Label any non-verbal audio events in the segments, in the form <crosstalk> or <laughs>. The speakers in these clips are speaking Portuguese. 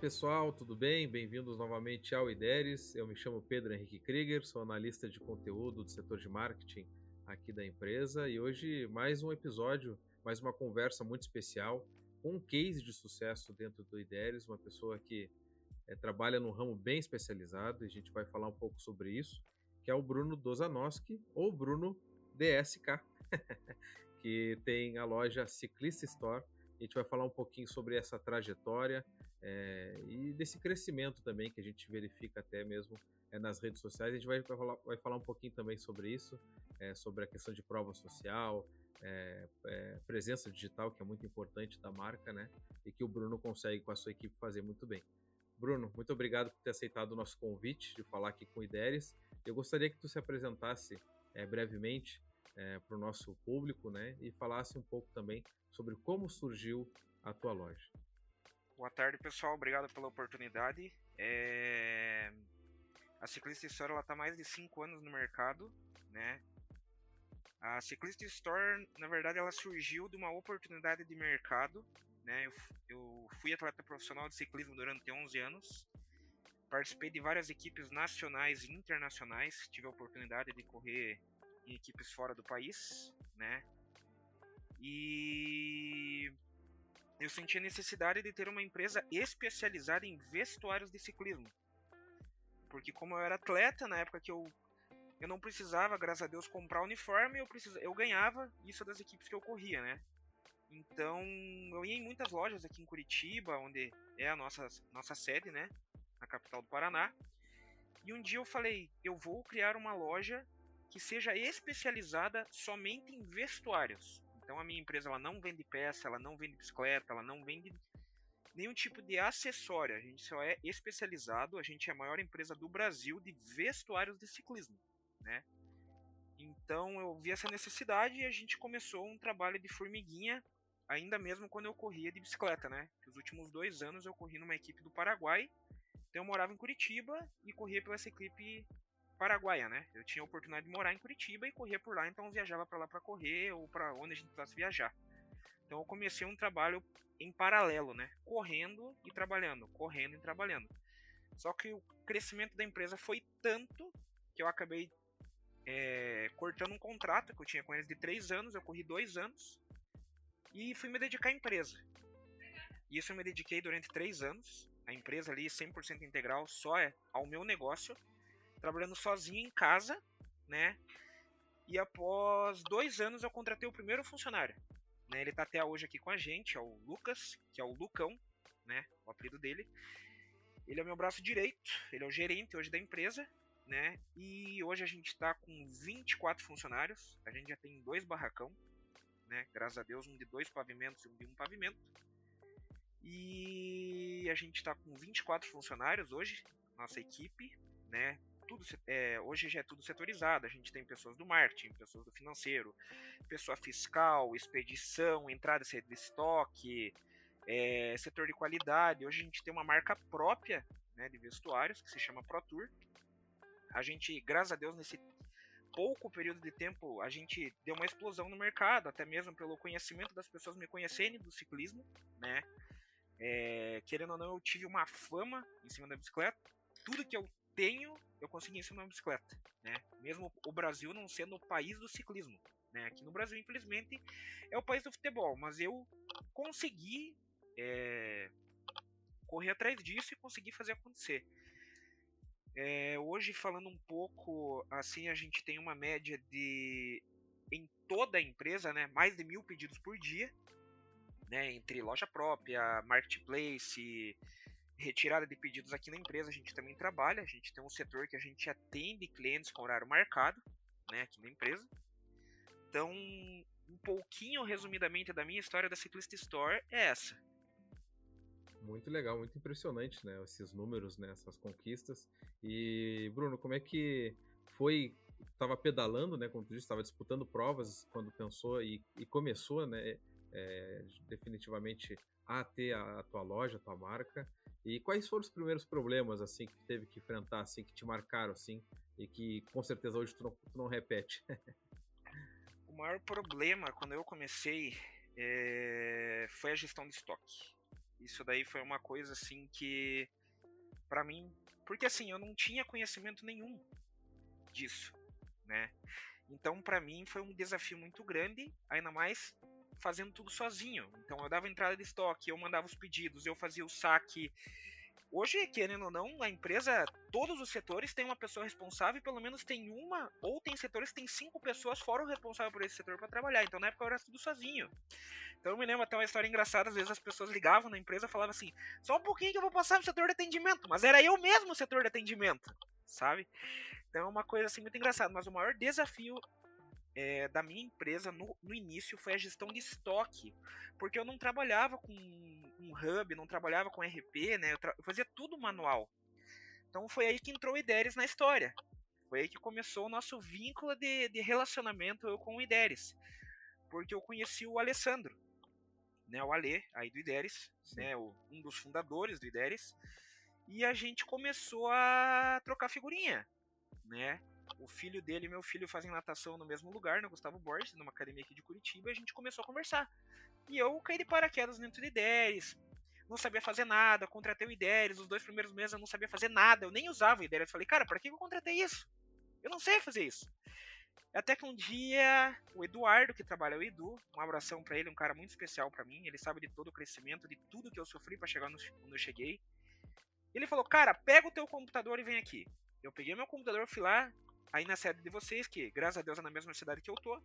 pessoal, tudo bem? Bem-vindos novamente ao IDERES. Eu me chamo Pedro Henrique Krieger, sou analista de conteúdo do setor de marketing aqui da empresa e hoje mais um episódio, mais uma conversa muito especial com um case de sucesso dentro do IDERES, uma pessoa que é, trabalha num ramo bem especializado e a gente vai falar um pouco sobre isso, que é o Bruno Dozanoski ou Bruno DSK, <laughs> que tem a loja Ciclista Store. A gente vai falar um pouquinho sobre essa trajetória, é, e desse crescimento também que a gente verifica até mesmo é, nas redes sociais. A gente vai, vai, falar, vai falar um pouquinho também sobre isso, é, sobre a questão de prova social, presença digital, que é muito importante da marca, né? E que o Bruno consegue com a sua equipe fazer muito bem. Bruno, muito obrigado por ter aceitado o nosso convite de falar aqui com o Ideres. Eu gostaria que tu se apresentasse brevemente para o nosso público, né? E falasse um pouco também sobre como surgiu a tua loja. Boa tarde, pessoal. Obrigado pela oportunidade. É... A Ciclista Store está mais de 5 anos no mercado, né? A Ciclista Store, na verdade, ela surgiu de uma oportunidade de mercado, né? Eu, eu fui atleta profissional de ciclismo durante 11 anos. Participei de várias equipes nacionais e internacionais. Tive a oportunidade de correr em equipes fora do país, né? E eu senti a necessidade de ter uma empresa especializada em vestuários de ciclismo. Porque como eu era atleta, na época que eu eu não precisava, graças a Deus, comprar uniforme, eu precisava, eu ganhava isso das equipes que eu corria, né? Então, eu ia em muitas lojas aqui em Curitiba, onde é a nossa nossa sede, né, na capital do Paraná. E um dia eu falei, eu vou criar uma loja que seja especializada somente em vestuários. Então a minha empresa ela não vende peça, ela não vende bicicleta, ela não vende nenhum tipo de acessório. A gente só é especializado, a gente é a maior empresa do Brasil de vestuários de ciclismo, né? Então eu vi essa necessidade e a gente começou um trabalho de formiguinha, ainda mesmo quando eu corria de bicicleta, né? Os últimos dois anos eu corri numa equipe do Paraguai, então eu morava em Curitiba e corria pela essa equipe paraguaia, né? Eu tinha a oportunidade de morar em Curitiba e correr por lá, então eu viajava para lá para correr ou para onde a gente precisasse viajar. Então eu comecei um trabalho em paralelo, né? Correndo e trabalhando, correndo e trabalhando. Só que o crescimento da empresa foi tanto que eu acabei é, cortando um contrato que eu tinha com eles de três anos, eu corri dois anos e fui me dedicar à empresa. Isso eu me dediquei durante três anos. A empresa ali 100% integral só é ao meu negócio trabalhando sozinho em casa, né? E após dois anos eu contratei o primeiro funcionário. Né? Ele está até hoje aqui com a gente, é o Lucas, que é o Lucão, né? O apelido dele. Ele é o meu braço direito, ele é o gerente hoje da empresa, né? E hoje a gente está com 24 funcionários, a gente já tem dois barracão, né? Graças a Deus, um de dois pavimentos e um de um pavimento. E a gente está com 24 funcionários hoje, nossa equipe, né? Tudo é, hoje já é tudo setorizado. A gente tem pessoas do marketing, pessoas do financeiro, pessoa fiscal, expedição, entrada e saída de estoque, é, setor de qualidade. Hoje a gente tem uma marca própria né, de vestuários que se chama ProTour. A gente, graças a Deus, nesse pouco período de tempo, a gente deu uma explosão no mercado, até mesmo pelo conhecimento das pessoas me conhecerem do ciclismo, né? É, querendo ou não, eu tive uma fama em cima da bicicleta. Tudo que eu tenho, eu consegui ensinar uma bicicleta, né? Mesmo o Brasil não sendo o país do ciclismo, né? Aqui no Brasil, infelizmente, é o país do futebol, mas eu consegui é, correr atrás disso e consegui fazer acontecer. É, hoje, falando um pouco, assim, a gente tem uma média de, em toda a empresa, né, mais de mil pedidos por dia, né, entre loja própria, marketplace, retirada de pedidos aqui na empresa a gente também trabalha. A gente tem um setor que a gente atende clientes com horário marcado, né, aqui na empresa. Então, um pouquinho resumidamente da minha história da Ciclista Store é essa. Muito legal, muito impressionante, né, esses números, né, essas conquistas. E Bruno, como é que foi? Estava pedalando, né, como tu disse, estava disputando provas quando pensou e, e começou, né, é, definitivamente a ter a, a tua loja, a tua marca. E quais foram os primeiros problemas assim que teve que enfrentar, assim que te marcaram assim e que com certeza hoje tu não, tu não repete? <laughs> o maior problema quando eu comecei é... foi a gestão de estoque. Isso daí foi uma coisa assim que para mim, porque assim, eu não tinha conhecimento nenhum disso, né? Então, para mim foi um desafio muito grande, ainda mais fazendo tudo sozinho. Então, eu dava entrada de estoque, eu mandava os pedidos, eu fazia o saque, Hoje, querendo ou não, a empresa, todos os setores têm uma pessoa responsável, pelo menos tem uma, ou tem setores que tem cinco pessoas fora o responsável por esse setor para trabalhar. Então, na época, eu era tudo sozinho. Então, eu me lembro até uma história engraçada: às vezes as pessoas ligavam na empresa e falavam assim, só um pouquinho que eu vou passar no setor de atendimento. Mas era eu mesmo o setor de atendimento, sabe? Então, é uma coisa assim muito engraçada. Mas o maior desafio é, da minha empresa no, no, início foi a gestão de estoque, porque eu não trabalhava com um hub, não trabalhava com RP, né? Eu, eu, fazia tudo manual. Então foi aí que entrou o Ideres na história. Foi aí que começou o nosso vínculo de, de relacionamento eu com o Ideres, porque eu conheci o Alessandro, né? O Ale aí do Ideres, né? O, um dos fundadores do Ideres, e a gente começou a trocar figurinha, né? O filho dele e meu filho fazem natação no mesmo lugar, no Gustavo Borges, numa academia aqui de Curitiba, e a gente começou a conversar. E eu caí de paraquedas dentro de Ideres, não sabia fazer nada, contratei o Ideres, os dois primeiros meses eu não sabia fazer nada, eu nem usava o Ideres. Falei, cara, para que eu contratei isso? Eu não sei fazer isso. Até que um dia o Eduardo, que trabalha o Edu, um abração para ele, um cara muito especial para mim, ele sabe de todo o crescimento, de tudo que eu sofri para chegar no, quando eu cheguei. Ele falou: "Cara, pega o teu computador e vem aqui". Eu peguei meu computador, fui lá, aí na sede de vocês, que graças a Deus é na mesma cidade que eu tô.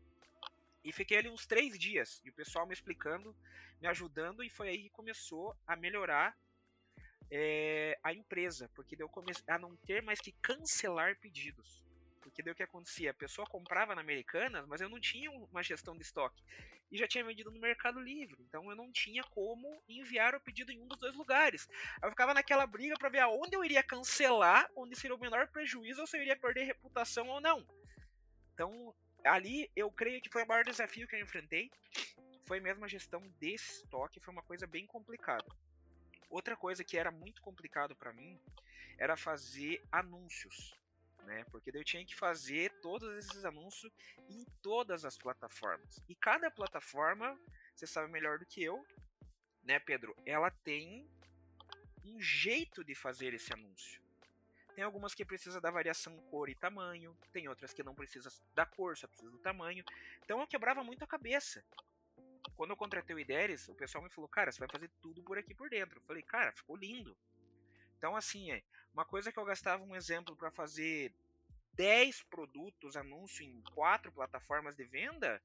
E fiquei ali uns três dias, e o pessoal me explicando, me ajudando, e foi aí que começou a melhorar é, a empresa, porque eu comecei a não ter mais que cancelar pedidos. Porque daí o que acontecia? A pessoa comprava na Americanas, mas eu não tinha uma gestão de estoque. E já tinha vendido no Mercado Livre. Então eu não tinha como enviar o pedido em um dos dois lugares. Eu ficava naquela briga para ver aonde eu iria cancelar, onde seria o menor prejuízo, ou se eu iria perder reputação ou não. Então, ali eu creio que foi o maior desafio que eu enfrentei. Foi mesmo a gestão de estoque, foi uma coisa bem complicada. Outra coisa que era muito complicado para mim era fazer anúncios né? Porque eu tinha que fazer todos esses anúncios em todas as plataformas. E cada plataforma, você sabe melhor do que eu, né, Pedro? Ela tem um jeito de fazer esse anúncio. Tem algumas que precisa da variação cor e tamanho, tem outras que não precisa da cor, só precisa do tamanho. Então eu quebrava muito a cabeça. Quando eu contratei o Ideres, o pessoal me falou: "Cara, você vai fazer tudo por aqui por dentro". Eu falei: "Cara, ficou lindo". Então assim, é, uma coisa que eu gastava um exemplo para fazer 10 produtos, anúncio em quatro plataformas de venda,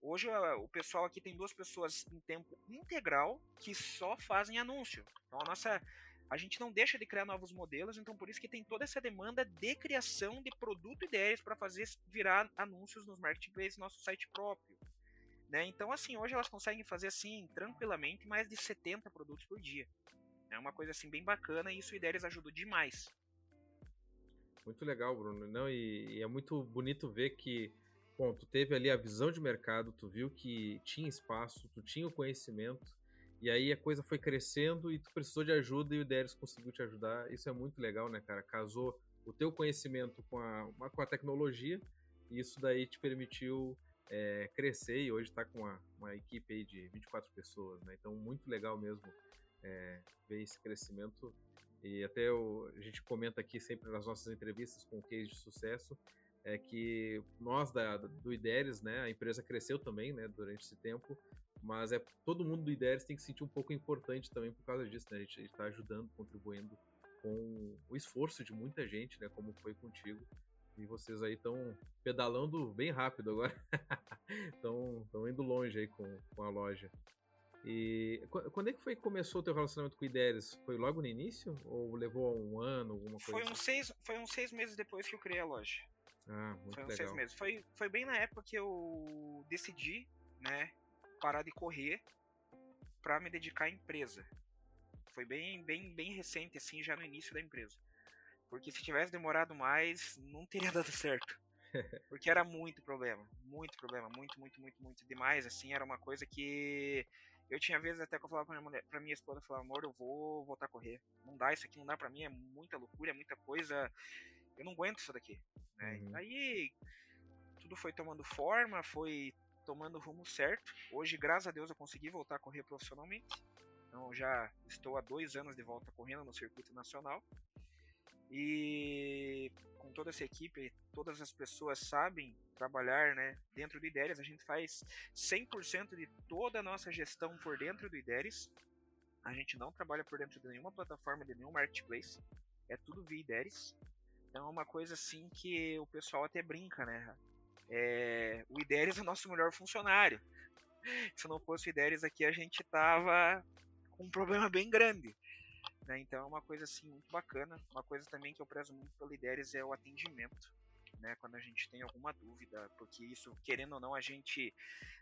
hoje o pessoal aqui tem duas pessoas em tempo integral que só fazem anúncio. Então a nossa a gente não deixa de criar novos modelos, então por isso que tem toda essa demanda de criação de produto e ideias para fazer virar anúncios nos marketplaces, nosso site próprio. Né? Então assim, hoje elas conseguem fazer assim tranquilamente mais de 70 produtos por dia. É uma coisa assim bem bacana e isso o Ideias ajudou demais. Muito legal, Bruno. Não, e, e, é muito bonito ver que, bom, tu teve ali a visão de mercado, tu viu que tinha espaço, tu tinha o conhecimento, e aí a coisa foi crescendo e tu precisou de ajuda e o Ideias conseguiu te ajudar. Isso é muito legal, né, cara? Casou o teu conhecimento com a, com a tecnologia e isso daí te permitiu é, crescer e hoje está com uma, uma equipe aí de 24 pessoas, né? Então, muito legal mesmo é, ver esse crescimento. E até o, a gente comenta aqui sempre nas nossas entrevistas com case de sucesso, é que nós da, do IDERES, né, a empresa cresceu também né, durante esse tempo, mas é todo mundo do IDERES tem que se sentir um pouco importante também por causa disso, né? A gente está ajudando, contribuindo com o esforço de muita gente, né, como foi contigo. E vocês aí estão pedalando bem rápido agora. <laughs> Estão indo longe aí com, com a loja. E quando é que foi que começou o teu relacionamento com o Ideres? Foi logo no início? Ou levou um ano, alguma coisa? Foi uns, assim? seis, foi uns seis meses depois que eu criei a loja. Ah, muito foi uns legal. seis meses. Foi, foi bem na época que eu decidi, né, parar de correr para me dedicar à empresa. Foi bem, bem, bem recente, assim, já no início da empresa. Porque se tivesse demorado mais, não teria <laughs> dado certo. Porque era muito problema, muito problema, muito, muito, muito, muito demais, assim, era uma coisa que eu tinha vezes até que eu falava pra minha, mulher, pra minha esposa, eu falava, amor, eu vou voltar a correr. Não dá, isso aqui não dá pra mim, é muita loucura, é muita coisa. Eu não aguento isso daqui. Né? Uhum. Aí tudo foi tomando forma, foi tomando o rumo certo. Hoje, graças a Deus, eu consegui voltar a correr profissionalmente. Então já estou há dois anos de volta correndo no circuito nacional. E com toda essa equipe, todas as pessoas sabem trabalhar né, dentro do IDERES. A gente faz 100% de toda a nossa gestão por dentro do IDERES. A gente não trabalha por dentro de nenhuma plataforma, de nenhum marketplace. É tudo via IDERES. Então é uma coisa assim que o pessoal até brinca, né? É, o IDERES é o nosso melhor funcionário. Se não fosse o IDERES aqui, a gente tava com um problema bem grande. Né? Então é uma coisa assim muito bacana. Uma coisa também que eu prezo muito pelo IDERES é o atendimento. Né, quando a gente tem alguma dúvida, porque isso, querendo ou não, a gente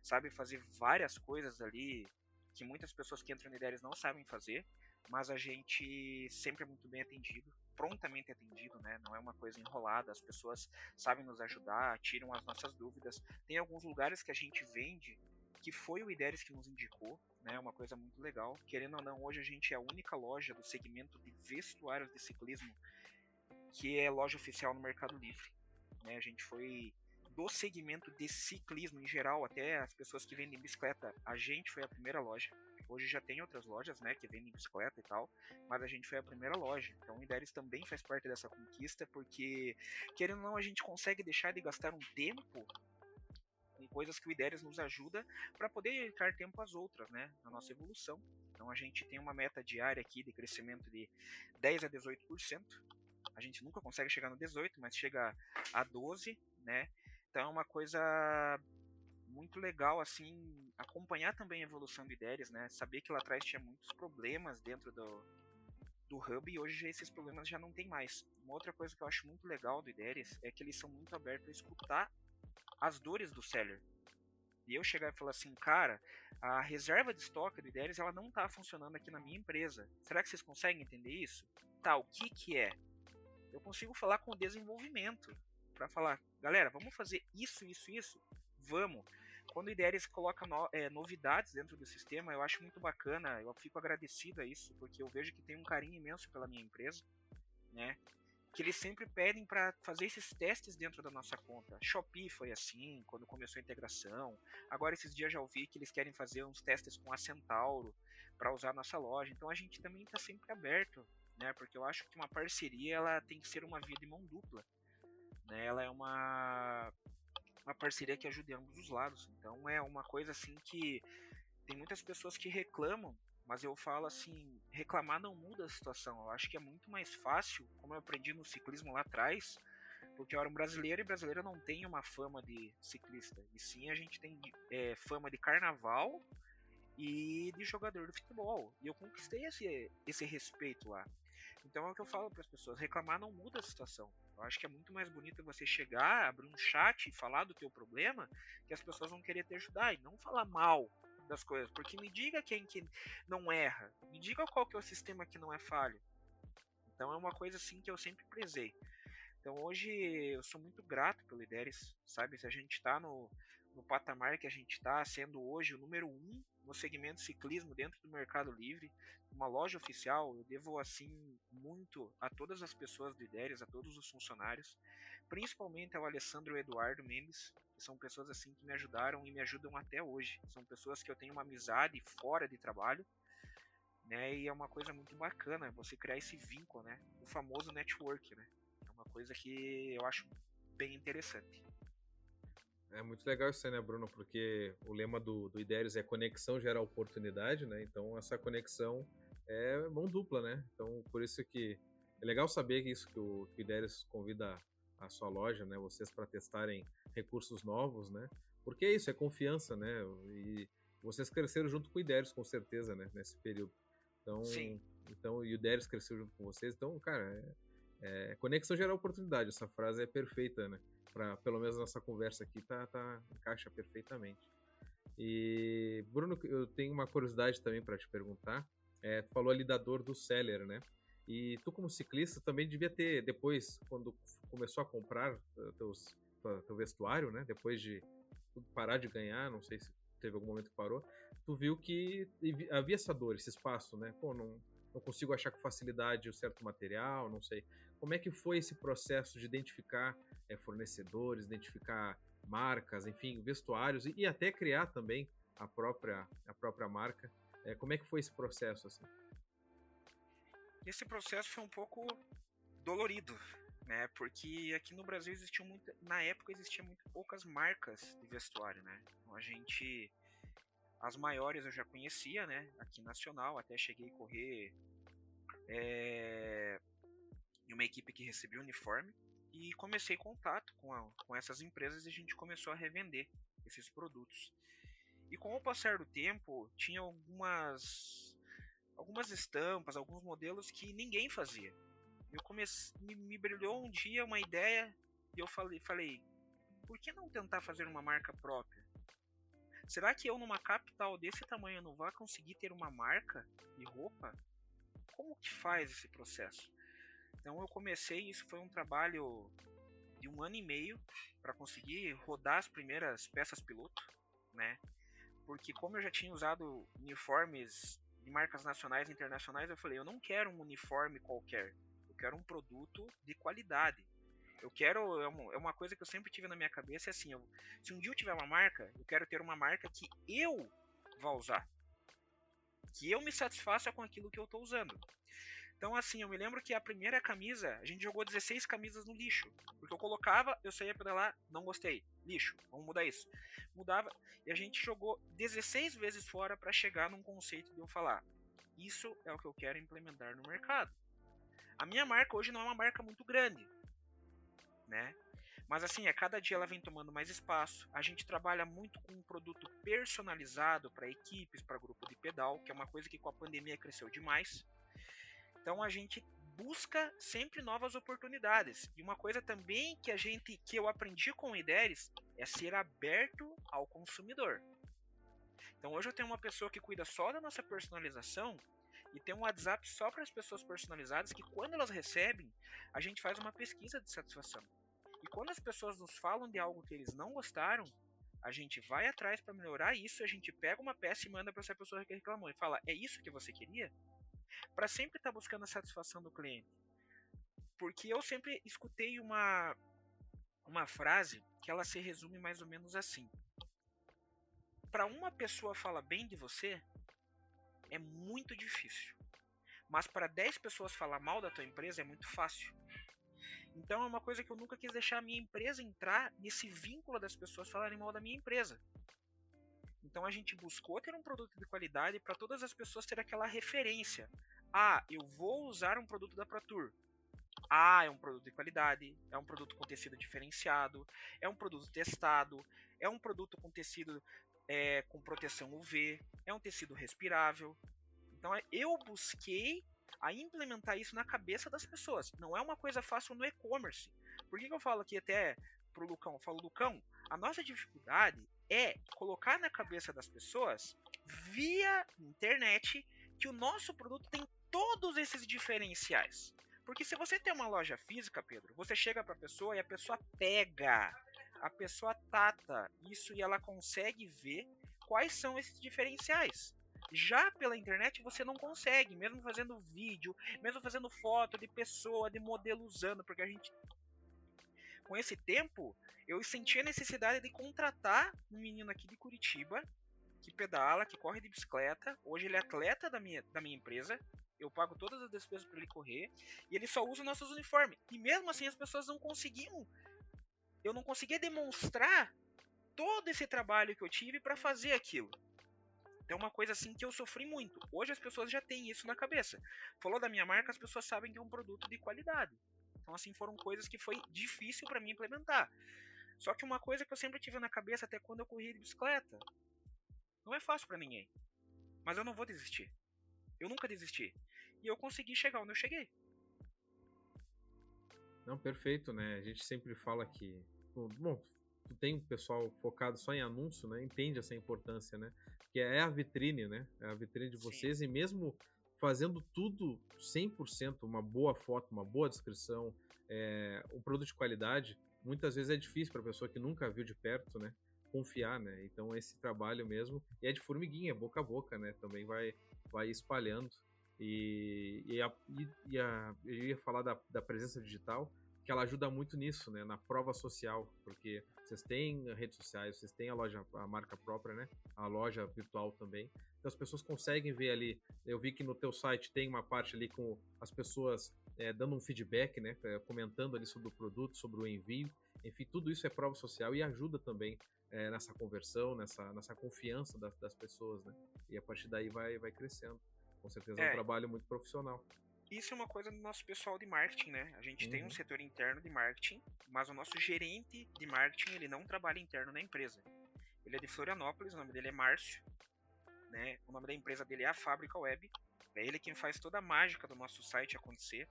sabe fazer várias coisas ali que muitas pessoas que entram no IDERES não sabem fazer, mas a gente sempre é muito bem atendido, prontamente atendido, né? Não é uma coisa enrolada, as pessoas sabem nos ajudar, tiram as nossas dúvidas. Tem alguns lugares que a gente vende que foi o IDERES que nos indicou, né? Uma coisa muito legal. Querendo ou não, hoje a gente é a única loja do segmento de vestuários de ciclismo que é loja oficial no Mercado Livre. Né? A gente foi do segmento de ciclismo em geral, até as pessoas que vendem bicicleta, a gente foi a primeira loja. Hoje já tem outras lojas, né, que vendem bicicleta e tal, mas a gente foi a primeira loja. Então o Ideres também faz parte dessa conquista, porque querendo ou não, a gente consegue deixar de gastar um tempo com coisas que o Ideres nos ajuda para poder dedicar tempo às outras, né, na nossa evolução. Então a gente tem uma meta diária aqui de crescimento de 10 a 18%. A gente nunca consegue chegar no 18, mas chega a 12, né? Então é uma coisa muito legal assim acompanhar também a evolução do IDERES, né? Saber que lá atrás tinha muitos problemas dentro do, do hub e hoje esses problemas já não tem mais. Uma outra coisa que eu acho muito legal do IDERES é que eles são muito abertos a escutar as dores do seller. E eu chegar e falar assim, cara, a reserva de estoque do IDERES ela não está funcionando aqui na minha empresa. Será que vocês conseguem entender isso? Tá, o que que é? Eu consigo falar com o desenvolvimento para falar, galera, vamos fazer isso, isso, isso? Vamos. Quando o IDERES coloca no, é, novidades dentro do sistema, eu acho muito bacana, eu fico agradecido a isso, porque eu vejo que tem um carinho imenso pela minha empresa, né? Que eles sempre pedem para fazer esses testes dentro da nossa conta. Shopee foi assim, quando começou a integração. Agora, esses dias já ouvi que eles querem fazer uns testes com a Centauro para usar a nossa loja. Então, a gente também está sempre aberto, né? Porque eu acho que uma parceria ela tem que ser uma via de mão dupla. Né? Ela é uma, uma parceria que ajude ambos os lados. Então é uma coisa assim que tem muitas pessoas que reclamam, mas eu falo assim, reclamar não muda a situação. Eu acho que é muito mais fácil, como eu aprendi no ciclismo lá atrás, porque eu era um brasileiro e brasileiro não tem uma fama de ciclista. E sim a gente tem é, fama de carnaval e de jogador de futebol. E eu conquistei esse, esse respeito lá. Então é o que eu falo para as pessoas, reclamar não muda a situação. Eu acho que é muito mais bonito você chegar, abrir um chat e falar do teu problema, que as pessoas vão querer te ajudar e não falar mal das coisas, porque me diga quem que não erra, me diga qual que é o sistema que não é falho. Então é uma coisa assim que eu sempre prezei. Então hoje eu sou muito grato pelo IDERES, sabe? Se a gente está no, no patamar que a gente está, sendo hoje o número um no segmento ciclismo dentro do Mercado Livre, uma loja oficial, eu devo assim muito a todas as pessoas do IDERES, a todos os funcionários, principalmente ao Alessandro e Eduardo Mendes, que são pessoas assim que me ajudaram e me ajudam até hoje. São pessoas que eu tenho uma amizade fora de trabalho, né? E é uma coisa muito bacana você criar esse vínculo, né? O famoso network, né? É uma coisa que eu acho bem interessante. É muito legal isso aí, né, Bruno? Porque o lema do, do IDERES é conexão gera oportunidade, né? Então essa conexão é mão dupla, né? Então por isso que é legal saber que isso que o, que o IDERES convida a sua loja, né? Vocês para testarem recursos novos, né? Porque é isso, é confiança, né? E vocês cresceram junto com o IDERES, com certeza, né? Nesse período. Então, Sim. então e o IDERES cresceu junto com vocês. Então, cara, é, é, conexão gera oportunidade. Essa frase é perfeita, né? para pelo menos nossa conversa aqui tá, tá encaixa perfeitamente. E Bruno, eu tenho uma curiosidade também para te perguntar. É, tu falou ali da dor do seller, né? E tu como ciclista também devia ter depois quando começou a comprar eh, teus teu vestuário, né? Depois de parar de ganhar, não sei se teve algum momento que parou, tu viu que havia essa dor, esse espaço, né? Pô, não, não consigo achar com facilidade o certo material, não sei. Como é que foi esse processo de identificar é, fornecedores, identificar marcas, enfim, vestuários e, e, até criar também a própria, a própria marca? É, como é que foi esse processo assim? Esse processo foi um pouco dolorido, né? Porque aqui no Brasil existiam muito, na época existiam muito poucas marcas de vestuário, né? Então a gente as maiores eu já conhecia, né? Aqui nacional, até cheguei a correr é, em uma equipe que recebia uniforme e comecei contato com, a, com essas empresas e a gente começou a revender esses produtos. E com o passar do tempo, tinha algumas algumas estampas, alguns modelos que ninguém fazia. Eu comecei, me, me brilhou um dia uma ideia e eu falei, falei, por que não tentar fazer uma marca própria? Será que eu numa capital desse tamanho não vou conseguir ter uma marca de roupa? Como que faz esse processo? Então eu comecei, isso foi um trabalho de um ano e meio para conseguir rodar as primeiras peças piloto, né? Porque como eu já tinha usado uniformes de marcas nacionais e internacionais, eu falei, eu não quero um uniforme qualquer, eu quero um produto de qualidade. Eu quero, é uma é coisa que eu sempre tive na minha cabeça, é assim, eu, se um dia eu tiver uma marca, eu quero ter uma marca que eu vá usar. Que eu me satisfaça com aquilo que eu estou usando. Então, assim, eu me lembro que a primeira camisa, a gente jogou 16 camisas no lixo. Porque eu colocava, eu saía lá, não gostei. Lixo, vamos mudar isso. Mudava, e a gente jogou 16 vezes fora para chegar num conceito de eu falar: Isso é o que eu quero implementar no mercado. A minha marca hoje não é uma marca muito grande, né? Mas assim, a cada dia ela vem tomando mais espaço. A gente trabalha muito com um produto personalizado para equipes, para grupo de pedal, que é uma coisa que com a pandemia cresceu demais. Então a gente busca sempre novas oportunidades. E uma coisa também que a gente que eu aprendi com o IDERES é ser aberto ao consumidor. Então hoje eu tenho uma pessoa que cuida só da nossa personalização e tem um WhatsApp só para as pessoas personalizadas que quando elas recebem, a gente faz uma pesquisa de satisfação. E quando as pessoas nos falam de algo que eles não gostaram, a gente vai atrás para melhorar isso, a gente pega uma peça e manda para essa pessoa que reclamou e fala: "É isso que você queria?" para sempre estar tá buscando a satisfação do cliente. Porque eu sempre escutei uma uma frase que ela se resume mais ou menos assim: para uma pessoa falar bem de você é muito difícil. Mas para 10 pessoas falar mal da tua empresa é muito fácil. Então é uma coisa que eu nunca quis deixar a minha empresa entrar nesse vínculo das pessoas falarem mal da minha empresa. Então a gente buscou ter um produto de qualidade para todas as pessoas ter aquela referência. Ah, eu vou usar um produto da ProTour. Ah, é um produto de qualidade, é um produto com tecido diferenciado, é um produto testado, é um produto com tecido é, com proteção UV, é um tecido respirável. Então eu busquei a implementar isso na cabeça das pessoas. Não é uma coisa fácil no e-commerce. Por que, que eu falo aqui até pro Lucão? Eu falo, Lucão, a nossa dificuldade é colocar na cabeça das pessoas via internet que o nosso produto tem todos esses diferenciais. Porque se você tem uma loja física, Pedro, você chega para a pessoa e a pessoa pega, a pessoa tata isso e ela consegue ver quais são esses diferenciais. Já pela internet você não consegue, mesmo fazendo vídeo, mesmo fazendo foto de pessoa, de modelo usando, porque a gente com esse tempo, eu senti a necessidade de contratar um menino aqui de Curitiba que pedala, que corre de bicicleta. Hoje ele é atleta da minha, da minha empresa. Eu pago todas as despesas para ele correr. E ele só usa nossos uniformes. E mesmo assim as pessoas não conseguiam. Eu não conseguia demonstrar todo esse trabalho que eu tive para fazer aquilo. É uma coisa assim que eu sofri muito. Hoje as pessoas já têm isso na cabeça. Falou da minha marca, as pessoas sabem que é um produto de qualidade. Então assim foram coisas que foi difícil para mim implementar. Só que uma coisa que eu sempre tive na cabeça até quando eu corri de bicicleta, não é fácil para ninguém. Mas eu não vou desistir. Eu nunca desisti. E eu consegui chegar onde eu cheguei. Não, perfeito, né? A gente sempre fala que. Bom, tu tem um pessoal focado só em anúncio, né? Entende essa importância, né? Que é a vitrine, né? É a vitrine de vocês Sim. e mesmo fazendo tudo 100%, uma boa foto, uma boa descrição, é, um produto de qualidade, muitas vezes é difícil para a pessoa que nunca viu de perto, né? confiar, né? Então esse trabalho mesmo e é de formiguinha, boca a boca, né? Também vai vai espalhando e, e, a, e a, eu ia falar da, da presença digital, que ela ajuda muito nisso, né, na prova social, porque vocês têm redes sociais, vocês têm a loja, a marca própria, né, a loja virtual também, então as pessoas conseguem ver ali, eu vi que no teu site tem uma parte ali com as pessoas é, dando um feedback, né, é, comentando ali sobre o produto, sobre o envio, enfim, tudo isso é prova social e ajuda também é, nessa conversão, nessa, nessa confiança das, das, pessoas, né, e a partir daí vai, vai crescendo, com certeza é um trabalho muito profissional isso é uma coisa do nosso pessoal de marketing, né? A gente uhum. tem um uhum. setor interno de marketing, mas o nosso gerente de marketing, ele não trabalha interno na empresa. Ele é de Florianópolis, o nome dele é Márcio, né? O nome da empresa dele é a Fábrica Web. É ele quem faz toda a mágica do nosso site acontecer.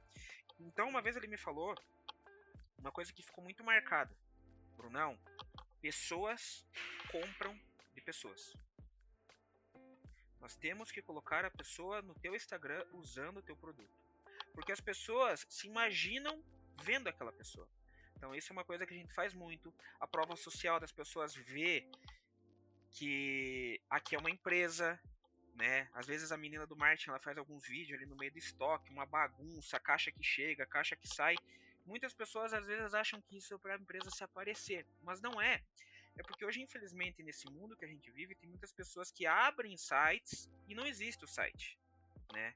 Então, uma vez ele me falou uma coisa que ficou muito marcada. Brunão, pessoas compram de pessoas. Nós temos que colocar a pessoa no teu Instagram usando o teu produto. Porque as pessoas se imaginam vendo aquela pessoa. Então isso é uma coisa que a gente faz muito. A prova social das pessoas ver que aqui é uma empresa, né? Às vezes a menina do marketing ela faz alguns vídeos ali no meio do estoque, uma bagunça, caixa que chega, caixa que sai. Muitas pessoas às vezes acham que isso é para a empresa se aparecer, mas não é. É porque hoje, infelizmente, nesse mundo que a gente vive, tem muitas pessoas que abrem sites e não existe o site, né?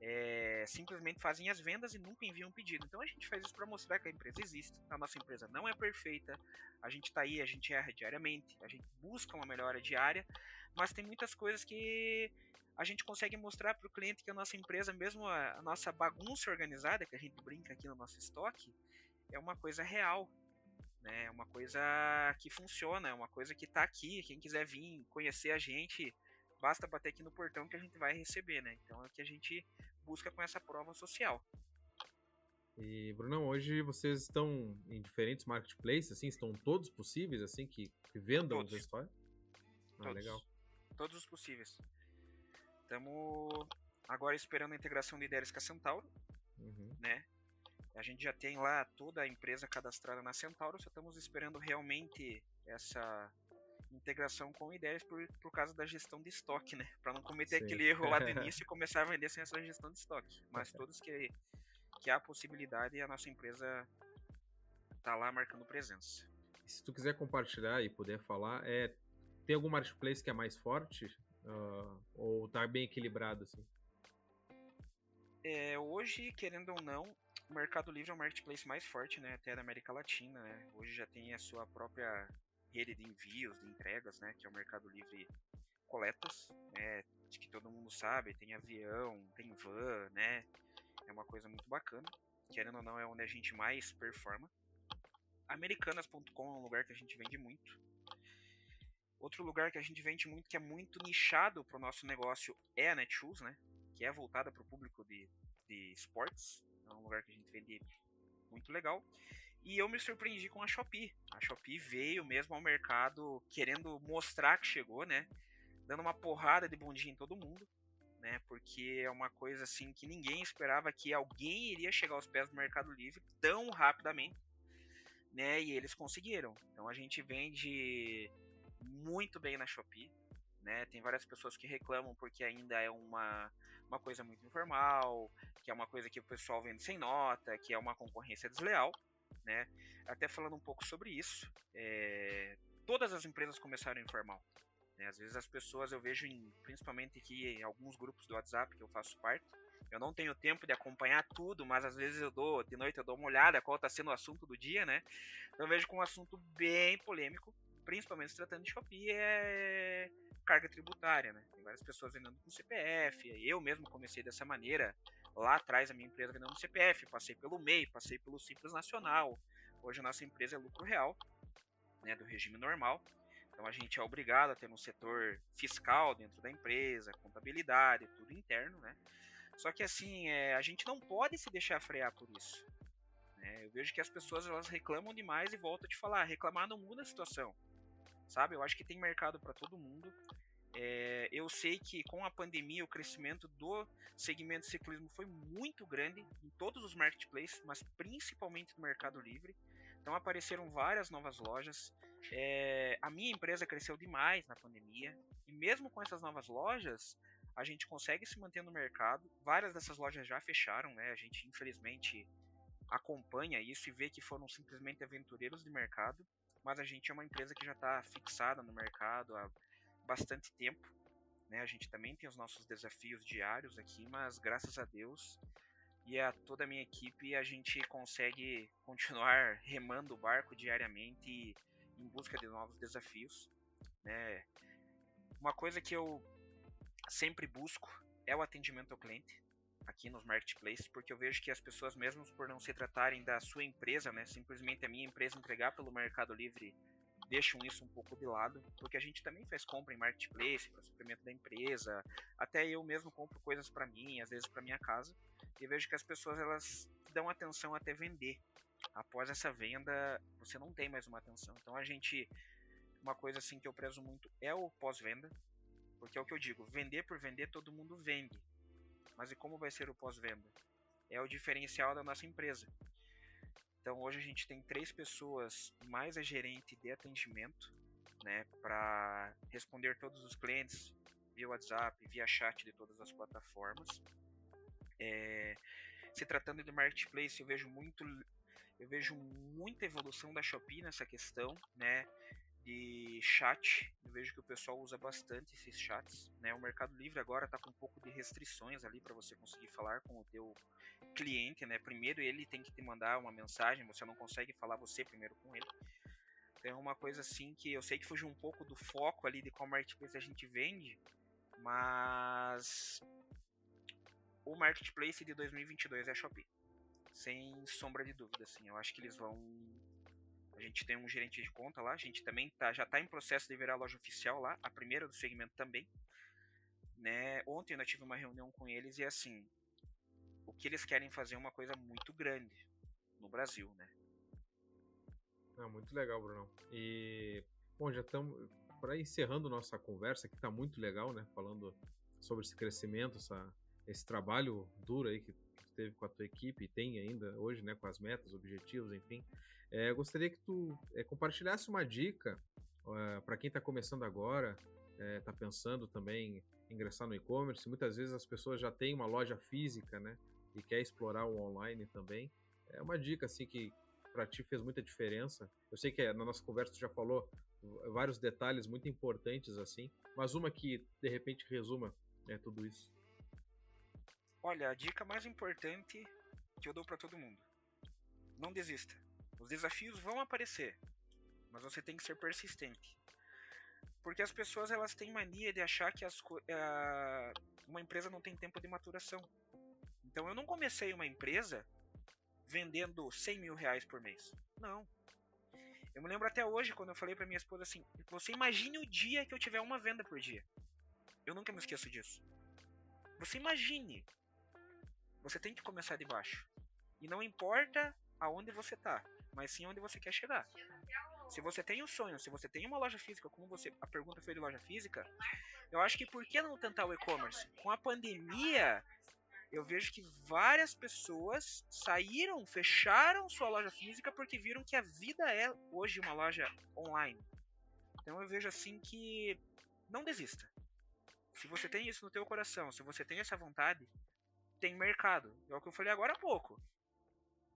É, simplesmente fazem as vendas e nunca enviam pedido. Então a gente faz isso para mostrar que a empresa existe. A nossa empresa não é perfeita, a gente está aí, a gente erra diariamente, a gente busca uma melhora diária, mas tem muitas coisas que a gente consegue mostrar para o cliente que a nossa empresa, mesmo a, a, nossa bagunça organizada, que a gente brinca aqui no nosso estoque, é uma coisa real. Né? É uma coisa que funciona, é uma coisa que está aqui. Quem quiser vir conhecer a gente, basta bater aqui no portão que a gente vai receber, né? Então é que a gente busca com essa prova social. E, Brunão, hoje vocês estão em diferentes marketplaces, assim, estão todos possíveis, assim, que, que vendam todos. história? Ah, todos. legal. Todos os possíveis. Estamos agora esperando a integração de ideias com a Centauro, uhum. né? A gente já tem lá toda a empresa cadastrada na Centauro, só estamos esperando realmente essa integração com ideias por, por causa da gestão de estoque, né? Para não cometer Sim. aquele erro lá do <laughs> início e começar a vender sem essa gestão de estoque. Mas todos que, que há possibilidade, a nossa empresa tá lá marcando presença. Se tu quiser compartilhar e puder falar, é tem algum marketplace que é mais forte uh, ou tá bem equilibrado assim? É, hoje, querendo ou não, o Mercado Livre é o marketplace mais forte, né, até da América Latina, né? Hoje já tem a sua própria rede de envios, de entregas, né, que é o Mercado Livre Coletas, né, que todo mundo sabe, tem avião, tem van, né, é uma coisa muito bacana, querendo ou não é onde a gente mais performa. Americanas.com é um lugar que a gente vende muito. Outro lugar que a gente vende muito, que é muito nichado para o nosso negócio, é a Netshoes, né, que é voltada para o público de, de esportes, é um lugar que a gente vende muito legal. E eu me surpreendi com a Shopee. A Shopee veio mesmo ao mercado querendo mostrar que chegou, né? Dando uma porrada de bundinha em todo mundo, né? Porque é uma coisa assim que ninguém esperava que alguém iria chegar aos pés do Mercado Livre tão rapidamente, né? E eles conseguiram. Então a gente vende muito bem na Shopee, né? Tem várias pessoas que reclamam porque ainda é uma, uma coisa muito informal, que é uma coisa que o pessoal vende sem nota, que é uma concorrência desleal né? Até falando um pouco sobre isso, é, todas as empresas começaram informal. Né? Às vezes as pessoas eu vejo, em, principalmente aqui em alguns grupos do WhatsApp que eu faço parte, eu não tenho tempo de acompanhar tudo, mas às vezes eu dou, de noite eu dou uma olhada qual está sendo o assunto do dia, né? Eu vejo com um assunto bem polêmico, principalmente se tratando de Shopee, é carga tributária, né? Tem várias pessoas vendendo com CPF, eu mesmo comecei dessa maneira, Lá atrás a minha empresa vendendo no CPF, passei pelo MEI, passei pelo Simples Nacional. Hoje a nossa empresa é lucro real, né, do regime normal. Então a gente é obrigado a ter um setor fiscal dentro da empresa, contabilidade, tudo interno, né? Só que assim, é, a gente não pode se deixar frear por isso. Né? Eu vejo que as pessoas elas reclamam demais e volto a te falar, reclamar não muda a situação. Sabe? Eu acho que tem mercado para todo mundo. É, eu sei que com a pandemia o crescimento do segmento de ciclismo foi muito grande em todos os marketplaces, mas principalmente no Mercado Livre. Então apareceram várias novas lojas. É, a minha empresa cresceu demais na pandemia e mesmo com essas novas lojas a gente consegue se manter no mercado. Várias dessas lojas já fecharam, né? A gente infelizmente acompanha isso e vê que foram simplesmente aventureiros de mercado, mas a gente é uma empresa que já está fixada no mercado há bastante tempo. Né? A gente também tem os nossos desafios diários aqui, mas graças a Deus e a toda a minha equipe a gente consegue <laughs> continuar remando o barco diariamente em busca de novos desafios. Né? Uma coisa que eu sempre busco é o atendimento ao cliente aqui nos marketplaces, porque eu vejo que as pessoas, mesmo por não se tratarem da sua empresa, né, simplesmente a minha empresa entregar pelo Mercado Livre, deixam isso um pouco de lado, porque a gente também faz compra em marketplace para suprimento da empresa, até eu mesmo compro coisas para mim, às vezes para minha casa, e vejo que as pessoas elas dão atenção até vender. Após essa venda, você não tem mais uma atenção. Então a gente uma coisa assim que eu prezo muito é o pós-venda, porque é o que eu digo, vender por vender todo mundo vende. Mas e como vai ser o pós-venda? É o diferencial da nossa empresa. Então hoje a gente tem três pessoas mais a gerente de atendimento, né, para responder todos os clientes via WhatsApp, via chat de todas as plataformas. É, se tratando de marketplace, eu vejo muito, eu vejo muita evolução da Shopee nessa questão, né? De chat. Eu vejo que o pessoal usa bastante esses chats. Né? O Mercado Livre agora está com um pouco de restrições ali para você conseguir falar com o teu cliente. Né? Primeiro ele tem que te mandar uma mensagem, você não consegue falar você primeiro com ele. Então é uma coisa assim que eu sei que fugiu um pouco do foco ali de qual marketplace a gente vende, mas o marketplace de 2022 é a Shopee. Sem sombra de dúvida, assim. Eu acho que eles vão a gente tem um gerente de conta lá, a gente também tá, já está em processo de virar loja oficial lá, a primeira do segmento também. Né? Ontem eu tive uma reunião com eles e assim, o que eles querem fazer é uma coisa muito grande no Brasil, né? Ah, muito legal, Bruno. E bom, já estamos para encerrando nossa conversa, que está muito legal, né? Falando sobre esse crescimento, essa, esse trabalho duro aí que teve com a tua equipe e tem ainda hoje, né? Com as metas, objetivos, enfim. É, gostaria que tu é, compartilhasse uma dica é, para quem está começando agora, está pensando também em ingressar no e-commerce. Muitas vezes as pessoas já têm uma loja física, né? E quer explorar o online também. É uma dica assim que para ti fez muita diferença. Eu sei que na nossa conversa tu já falou vários detalhes muito importantes assim, mas uma que de repente resuma é, tudo isso. Olha, a dica mais importante que eu dou para todo mundo: não desista. Os desafios vão aparecer, mas você tem que ser persistente. Porque as pessoas elas têm mania de achar que as, uh, uma empresa não tem tempo de maturação. Então eu não comecei uma empresa vendendo 100 mil reais por mês. Não. Eu me lembro até hoje quando eu falei para minha esposa assim: você imagine o dia que eu tiver uma venda por dia. Eu nunca me esqueço disso. Você imagine. Você tem que começar de baixo. E não importa aonde você tá mas sim onde você quer chegar. Se você tem um sonho, se você tem uma loja física, como você a pergunta foi de loja física, eu acho que por que não tentar o e-commerce? Com a pandemia, eu vejo que várias pessoas saíram, fecharam sua loja física porque viram que a vida é hoje uma loja online. Então eu vejo assim que não desista. Se você tem isso no teu coração, se você tem essa vontade, tem mercado. É o que eu falei agora há pouco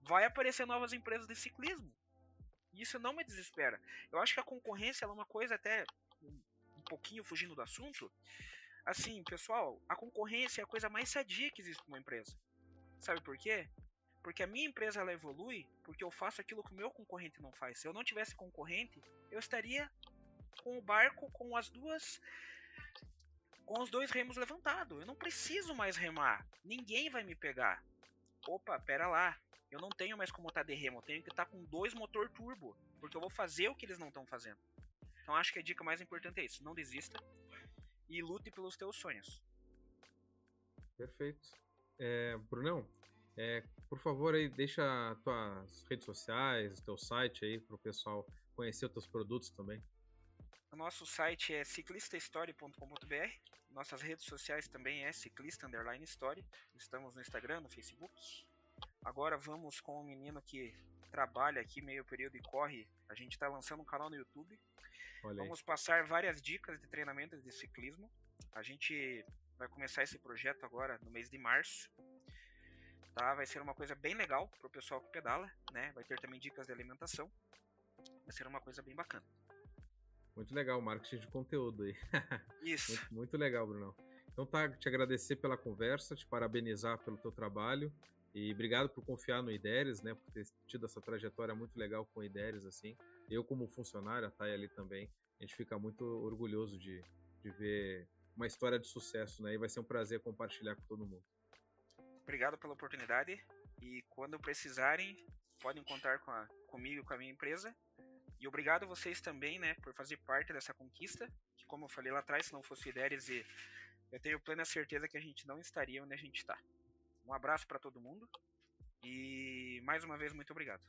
vai aparecer novas empresas de ciclismo. Isso não me desespera. Eu acho que a concorrência é uma coisa até um pouquinho fugindo do assunto. Assim, pessoal, a concorrência é a coisa mais sadia que existe numa empresa. Sabe por quê? Porque a minha empresa ela evolui porque eu faço aquilo que o meu concorrente não faz. Se eu não tivesse concorrente, eu estaria com o barco com as duas com os dois remos levantados. Eu não preciso mais remar. Ninguém vai me pegar. Opa, pera lá eu não tenho mais como estar de remo, eu tenho que estar com dois motor turbo, porque eu vou fazer o que eles não estão fazendo. Então acho que a dica mais importante é isso, não desista e lute pelos teus sonhos. Perfeito. É, Brunão, é, por favor aí deixa tuas redes sociais, teu site aí para o pessoal conhecer os teus produtos também. O nosso site é ciclistahistory.com.br. Nossas redes sociais também é ciclista underline story. Estamos no Instagram, no Facebook, Agora vamos com um menino que trabalha aqui meio período e corre. A gente está lançando um canal no YouTube. Vamos passar várias dicas de treinamento de ciclismo. A gente vai começar esse projeto agora no mês de março. tá? Vai ser uma coisa bem legal pro pessoal que pedala, né? Vai ter também dicas de alimentação. Vai ser uma coisa bem bacana. Muito legal, marketing de conteúdo aí. <laughs> Isso. muito, muito legal, Brunão. Então tá, te agradecer pela conversa, te parabenizar pelo teu trabalho e obrigado por confiar no IDERES, né, por ter tido essa trajetória muito legal com o IDERES, assim. Eu como funcionário, a Thay ali também, a gente fica muito orgulhoso de, de ver uma história de sucesso, né, e vai ser um prazer compartilhar com todo mundo. Obrigado pela oportunidade e quando precisarem, podem contar com a, comigo com a minha empresa. E obrigado vocês também, né, por fazer parte dessa conquista, que como eu falei lá atrás, se não fosse o IDERES eu tenho plena certeza que a gente não estaria onde a gente está. Um abraço para todo mundo e mais uma vez muito obrigado.